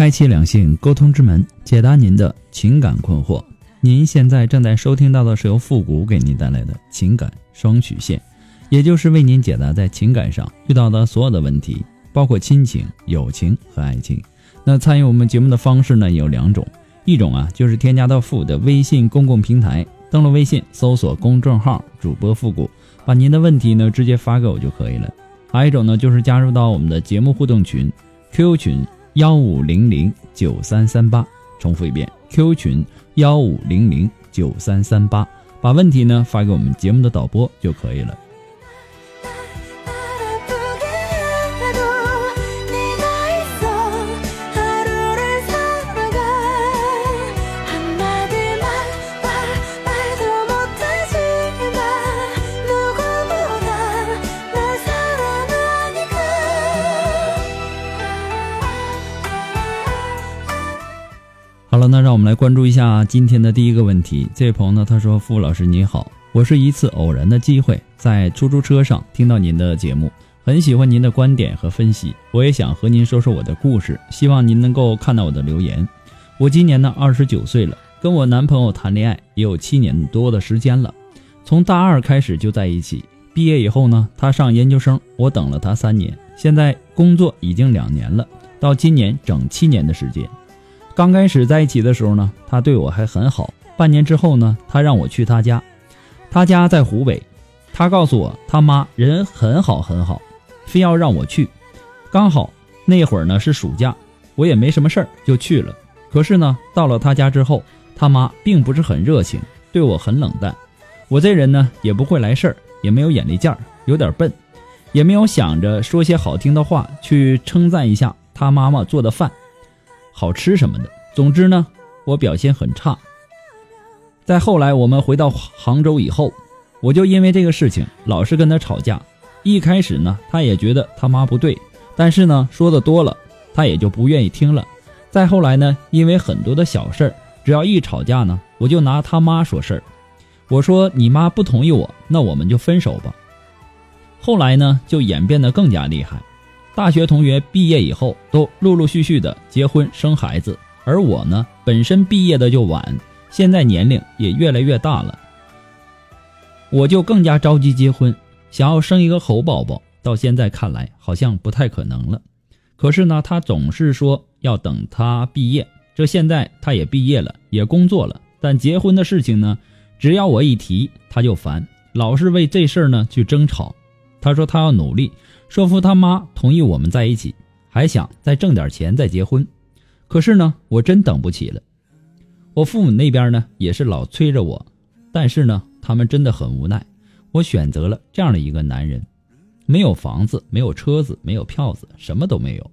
开启两性沟通之门，解答您的情感困惑。您现在正在收听到的是由复古给您带来的情感双曲线，也就是为您解答在情感上遇到的所有的问题，包括亲情、友情和爱情。那参与我们节目的方式呢有两种，一种啊就是添加到复古的微信公共平台，登录微信搜索公众号主播复古，把您的问题呢直接发给我就可以了。还有一种呢就是加入到我们的节目互动群，QQ 群。幺五零零九三三八，重复一遍，Q 群幺五零零九三三八，把问题呢发给我们节目的导播就可以了。好了，那让我们来关注一下今天的第一个问题。这位朋友呢，他说：“傅老师你好，我是一次偶然的机会在出租车上听到您的节目，很喜欢您的观点和分析，我也想和您说说我的故事，希望您能够看到我的留言。我今年呢二十九岁了，跟我男朋友谈恋爱也有七年多的时间了，从大二开始就在一起，毕业以后呢，他上研究生，我等了他三年，现在工作已经两年了，到今年整七年的时间。”刚开始在一起的时候呢，他对我还很好。半年之后呢，他让我去他家，他家在湖北。他告诉我他妈人很好很好，非要让我去。刚好那会儿呢是暑假，我也没什么事儿就去了。可是呢，到了他家之后，他妈并不是很热情，对我很冷淡。我这人呢也不会来事儿，也没有眼力劲儿，有点笨，也没有想着说些好听的话去称赞一下他妈妈做的饭。好吃什么的，总之呢，我表现很差。在后来我们回到杭州以后，我就因为这个事情老是跟他吵架。一开始呢，他也觉得他妈不对，但是呢，说的多了，他也就不愿意听了。再后来呢，因为很多的小事儿，只要一吵架呢，我就拿他妈说事儿。我说你妈不同意我，那我们就分手吧。后来呢，就演变得更加厉害。大学同学毕业以后都陆陆续续的结婚生孩子，而我呢，本身毕业的就晚，现在年龄也越来越大了，我就更加着急结婚，想要生一个猴宝宝。到现在看来，好像不太可能了。可是呢，他总是说要等他毕业，这现在他也毕业了，也工作了，但结婚的事情呢，只要我一提，他就烦，老是为这事儿呢去争吵。他说他要努力。说服他妈同意我们在一起，还想再挣点钱再结婚。可是呢，我真等不起了。我父母那边呢也是老催着我，但是呢，他们真的很无奈。我选择了这样的一个男人，没有房子，没有车子，没有票子，什么都没有。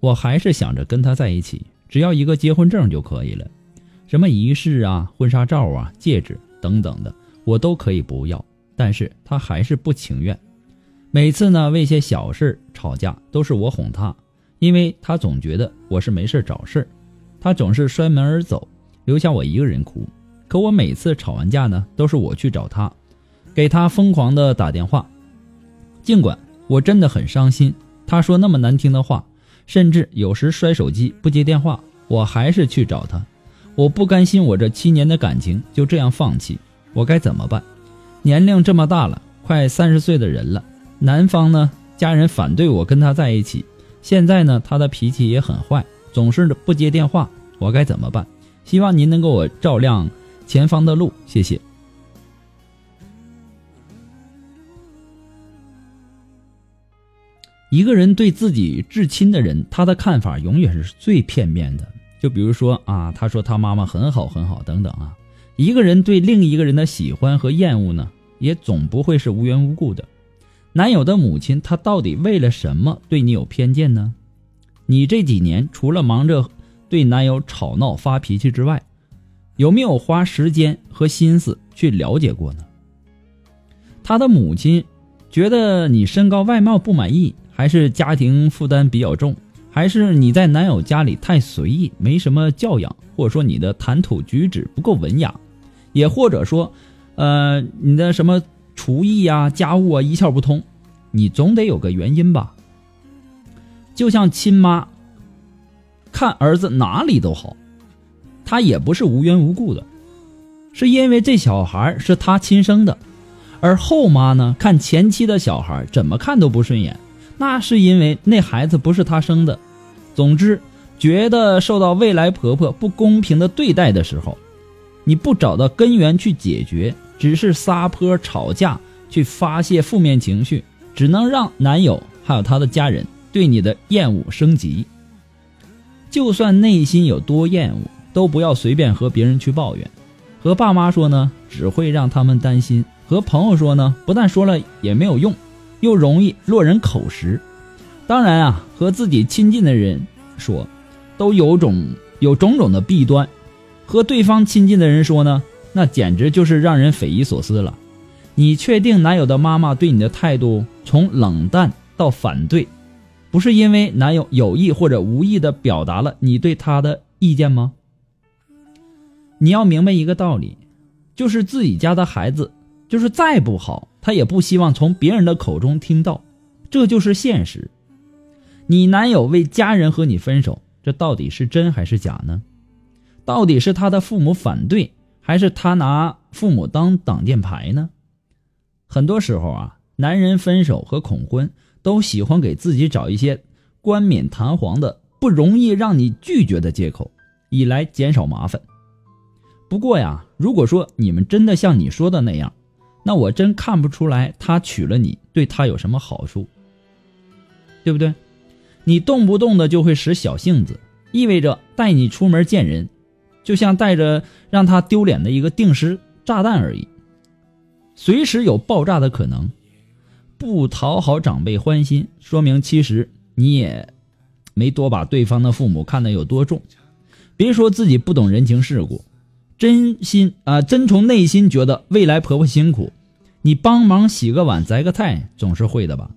我还是想着跟他在一起，只要一个结婚证就可以了。什么仪式啊、婚纱照啊、戒指等等的，我都可以不要。但是他还是不情愿。每次呢，为些小事吵架，都是我哄他，因为他总觉得我是没事找事儿，他总是摔门而走，留下我一个人哭。可我每次吵完架呢，都是我去找他，给他疯狂的打电话，尽管我真的很伤心，他说那么难听的话，甚至有时摔手机不接电话，我还是去找他。我不甘心我这七年的感情就这样放弃，我该怎么办？年龄这么大了，快三十岁的人了。男方呢，家人反对我跟他在一起。现在呢，他的脾气也很坏，总是不接电话。我该怎么办？希望您能给我照亮前方的路，谢谢。一个人对自己至亲的人，他的看法永远是最片面的。就比如说啊，他说他妈妈很好很好等等啊。一个人对另一个人的喜欢和厌恶呢，也总不会是无缘无故的。男友的母亲她到底为了什么对你有偏见呢？你这几年除了忙着对男友吵闹发脾气之外，有没有花时间和心思去了解过呢？他的母亲觉得你身高外貌不满意，还是家庭负担比较重，还是你在男友家里太随意，没什么教养，或者说你的谈吐举止不够文雅，也或者说，呃，你的什么厨艺呀、家务啊一窍不通，你总得有个原因吧？就像亲妈看儿子哪里都好，他也不是无缘无故的，是因为这小孩是他亲生的。而后妈呢，看前妻的小孩怎么看都不顺眼，那是因为那孩子不是她生的。总之，觉得受到未来婆婆不公平的对待的时候，你不找到根源去解决，只是撒泼吵架去发泄负面情绪，只能让男友还有他的家人对你的厌恶升级。就算内心有多厌恶，都不要随便和别人去抱怨，和爸妈说呢，只会让他们担心。和朋友说呢，不但说了也没有用，又容易落人口实。当然啊，和自己亲近的人说，都有种有种种的弊端。和对方亲近的人说呢，那简直就是让人匪夷所思了。你确定男友的妈妈对你的态度从冷淡到反对，不是因为男友有意或者无意的表达了你对他的意见吗？你要明白一个道理，就是自己家的孩子。就是再不好，他也不希望从别人的口中听到，这就是现实。你男友为家人和你分手，这到底是真还是假呢？到底是他的父母反对，还是他拿父母当挡箭牌呢？很多时候啊，男人分手和恐婚都喜欢给自己找一些冠冕堂皇的、不容易让你拒绝的借口，以来减少麻烦。不过呀，如果说你们真的像你说的那样，那我真看不出来，他娶了你对他有什么好处，对不对？你动不动的就会使小性子，意味着带你出门见人，就像带着让他丢脸的一个定时炸弹而已，随时有爆炸的可能。不讨好长辈欢心，说明其实你也没多把对方的父母看得有多重。别说自己不懂人情世故。真心啊，真从内心觉得未来婆婆辛苦，你帮忙洗个碗、摘个菜总是会的吧？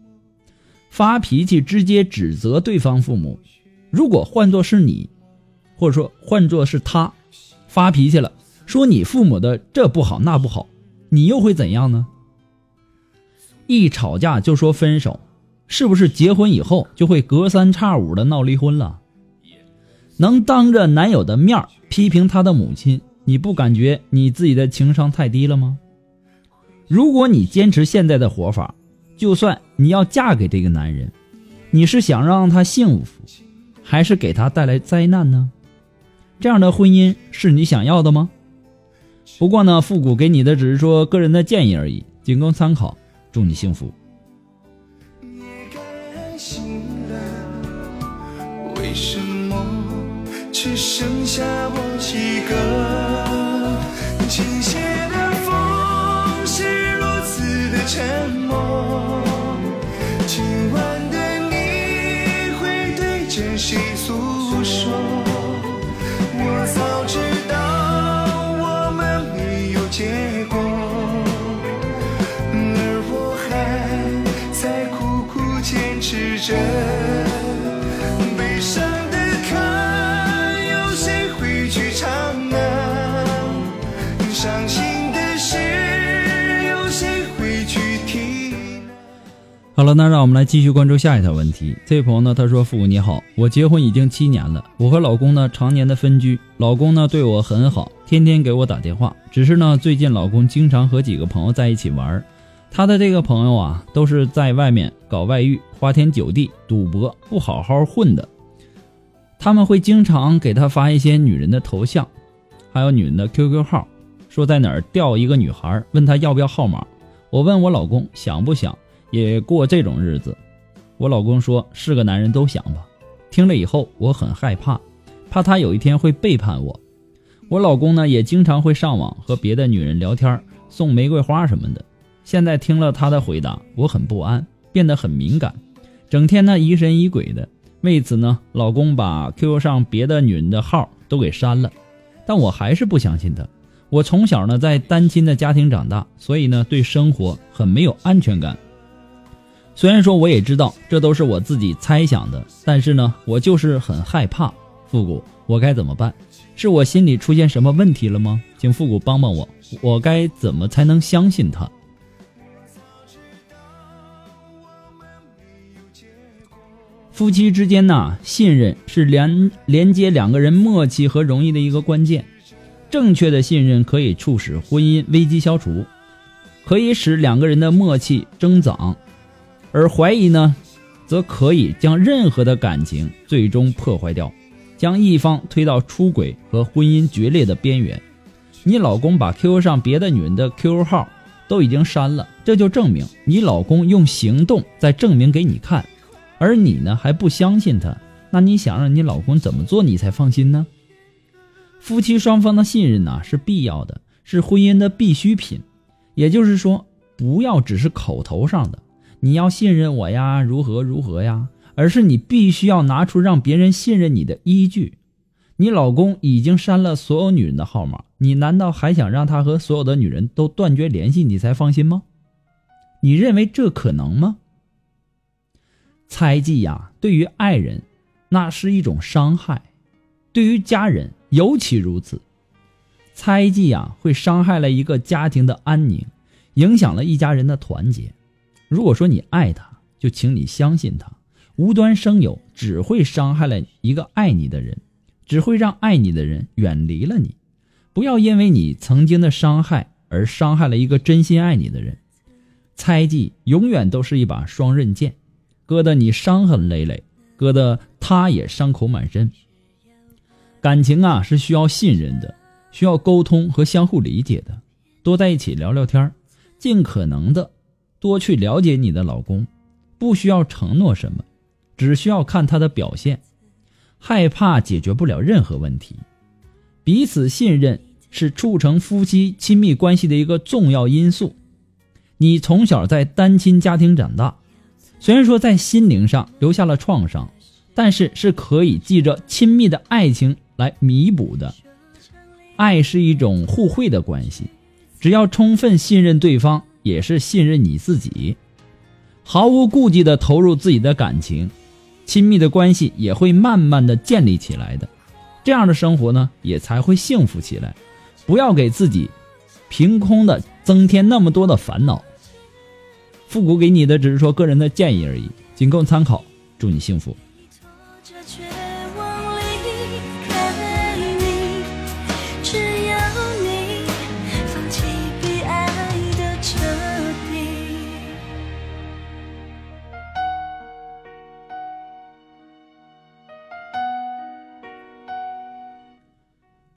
发脾气直接指责对方父母，如果换作是你，或者说换作是他，发脾气了，说你父母的这不好那不好，你又会怎样呢？一吵架就说分手，是不是结婚以后就会隔三差五的闹离婚了？能当着男友的面批评他的母亲？你不感觉你自己的情商太低了吗？如果你坚持现在的活法，就算你要嫁给这个男人，你是想让他幸福，还是给他带来灾难呢？这样的婚姻是你想要的吗？不过呢，复古给你的只是说个人的建议而已，仅供参考。祝你幸福。沉默。今晚坚持着。悲伤的坎，有谁会去唱啊？伤心的事，有谁会去提好了，那让我们来继续关注下一条问题。这位朋友呢，他说：“父母你好，我结婚已经七年了，我和老公呢常年的分居，老公呢对我很好，天天给我打电话。只是呢，最近老公经常和几个朋友在一起玩，他的这个朋友啊，都是在外面搞外遇、花天酒地、赌博，不好好混的。他们会经常给他发一些女人的头像，还有女人的 QQ 号，说在哪儿钓一个女孩，问他要不要号码。我问我老公想不想。”也过这种日子，我老公说是个男人都想吧。听了以后我很害怕，怕他有一天会背叛我。我老公呢也经常会上网和别的女人聊天，送玫瑰花什么的。现在听了他的回答，我很不安，变得很敏感，整天呢疑神疑鬼的。为此呢，老公把 QQ 上别的女人的号都给删了，但我还是不相信他。我从小呢在单亲的家庭长大，所以呢对生活很没有安全感。虽然说我也知道这都是我自己猜想的，但是呢我就是很害怕。复古，我该怎么办？是我心里出现什么问题了吗？请复古帮帮我，我该怎么才能相信他？夫妻之间呐，信任是连连接两个人默契和容易的一个关键。正确的信任可以促使婚姻危机消除，可以使两个人的默契增长，而怀疑呢，则可以将任何的感情最终破坏掉，将一方推到出轨和婚姻决裂的边缘。你老公把 QQ 上别的女人的 QQ 号都已经删了，这就证明你老公用行动在证明给你看，而你呢还不相信他，那你想让你老公怎么做你才放心呢？夫妻双方的信任呐是必要的，是婚姻的必需品。也就是说，不要只是口头上的“你要信任我呀，如何如何呀”，而是你必须要拿出让别人信任你的依据。你老公已经删了所有女人的号码，你难道还想让他和所有的女人都断绝联系，你才放心吗？你认为这可能吗？猜忌呀，对于爱人，那是一种伤害；对于家人。尤其如此，猜忌啊，会伤害了一个家庭的安宁，影响了一家人的团结。如果说你爱他，就请你相信他，无端生有只会伤害了一个爱你的人，只会让爱你的人远离了你。不要因为你曾经的伤害而伤害了一个真心爱你的人。猜忌永远都是一把双刃剑，割得你伤痕累累，割得他也伤口满身。感情啊是需要信任的，需要沟通和相互理解的，多在一起聊聊天尽可能的多去了解你的老公，不需要承诺什么，只需要看他的表现。害怕解决不了任何问题，彼此信任是促成夫妻亲密关系的一个重要因素。你从小在单亲家庭长大，虽然说在心灵上留下了创伤，但是是可以记着亲密的爱情。来弥补的，爱是一种互惠的关系，只要充分信任对方，也是信任你自己，毫无顾忌的投入自己的感情，亲密的关系也会慢慢的建立起来的，这样的生活呢，也才会幸福起来。不要给自己凭空的增添那么多的烦恼。复古给你的只是说个人的建议而已，仅供参考。祝你幸福。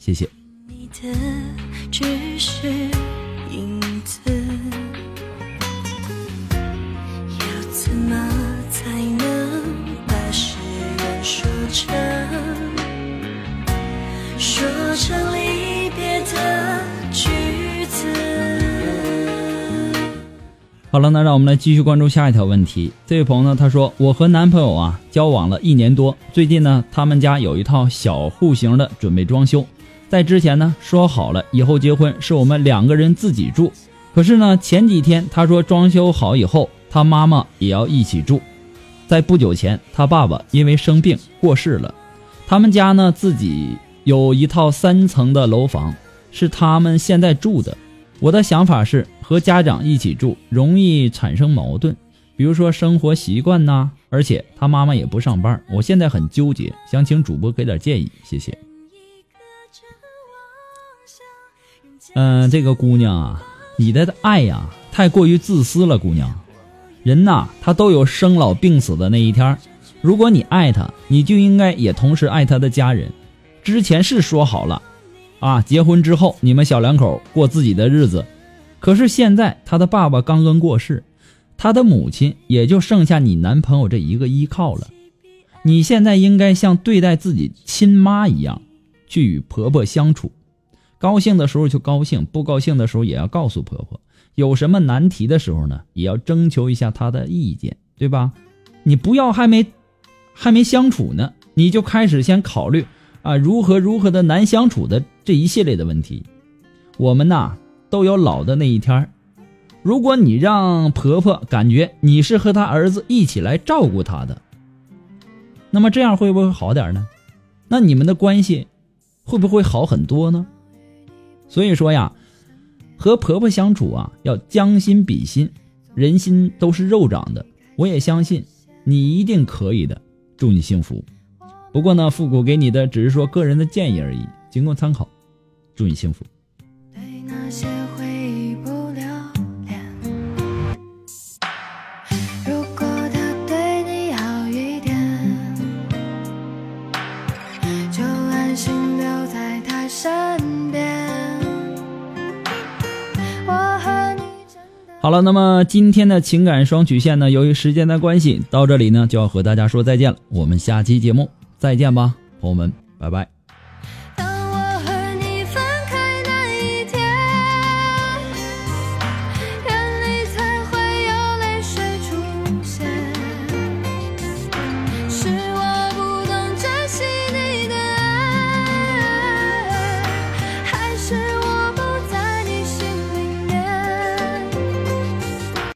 谢谢。你的只是影子，要怎么才能把诗人说成说成离别的句子？好了，那让我们来继续关注下一条问题。这位朋友呢，他说：“我和男朋友啊交往了一年多，最近呢，他们家有一套小户型的，准备装修。”在之前呢，说好了以后结婚是我们两个人自己住。可是呢，前几天他说装修好以后，他妈妈也要一起住。在不久前，他爸爸因为生病过世了。他们家呢自己有一套三层的楼房，是他们现在住的。我的想法是和家长一起住容易产生矛盾，比如说生活习惯呐，而且他妈妈也不上班。我现在很纠结，想请主播给点建议，谢谢。嗯，这个姑娘啊，你的爱呀，太过于自私了，姑娘。人呐，他都有生老病死的那一天。如果你爱他，你就应该也同时爱他的家人。之前是说好了，啊，结婚之后你们小两口过自己的日子。可是现在他的爸爸刚刚过世，他的母亲也就剩下你男朋友这一个依靠了。你现在应该像对待自己亲妈一样，去与婆婆相处。高兴的时候就高兴，不高兴的时候也要告诉婆婆。有什么难题的时候呢，也要征求一下她的意见，对吧？你不要还没还没相处呢，你就开始先考虑啊如何如何的难相处的这一系列的问题。我们呐都有老的那一天如果你让婆婆感觉你是和她儿子一起来照顾她的。那么这样会不会好点呢？那你们的关系会不会好很多呢？所以说呀，和婆婆相处啊，要将心比心，人心都是肉长的。我也相信你一定可以的，祝你幸福。不过呢，复古给你的只是说个人的建议而已，仅供参考。祝你幸福。好了，那么今天的情感双曲线呢，由于时间的关系，到这里呢就要和大家说再见了。我们下期节目再见吧，朋友们，拜拜。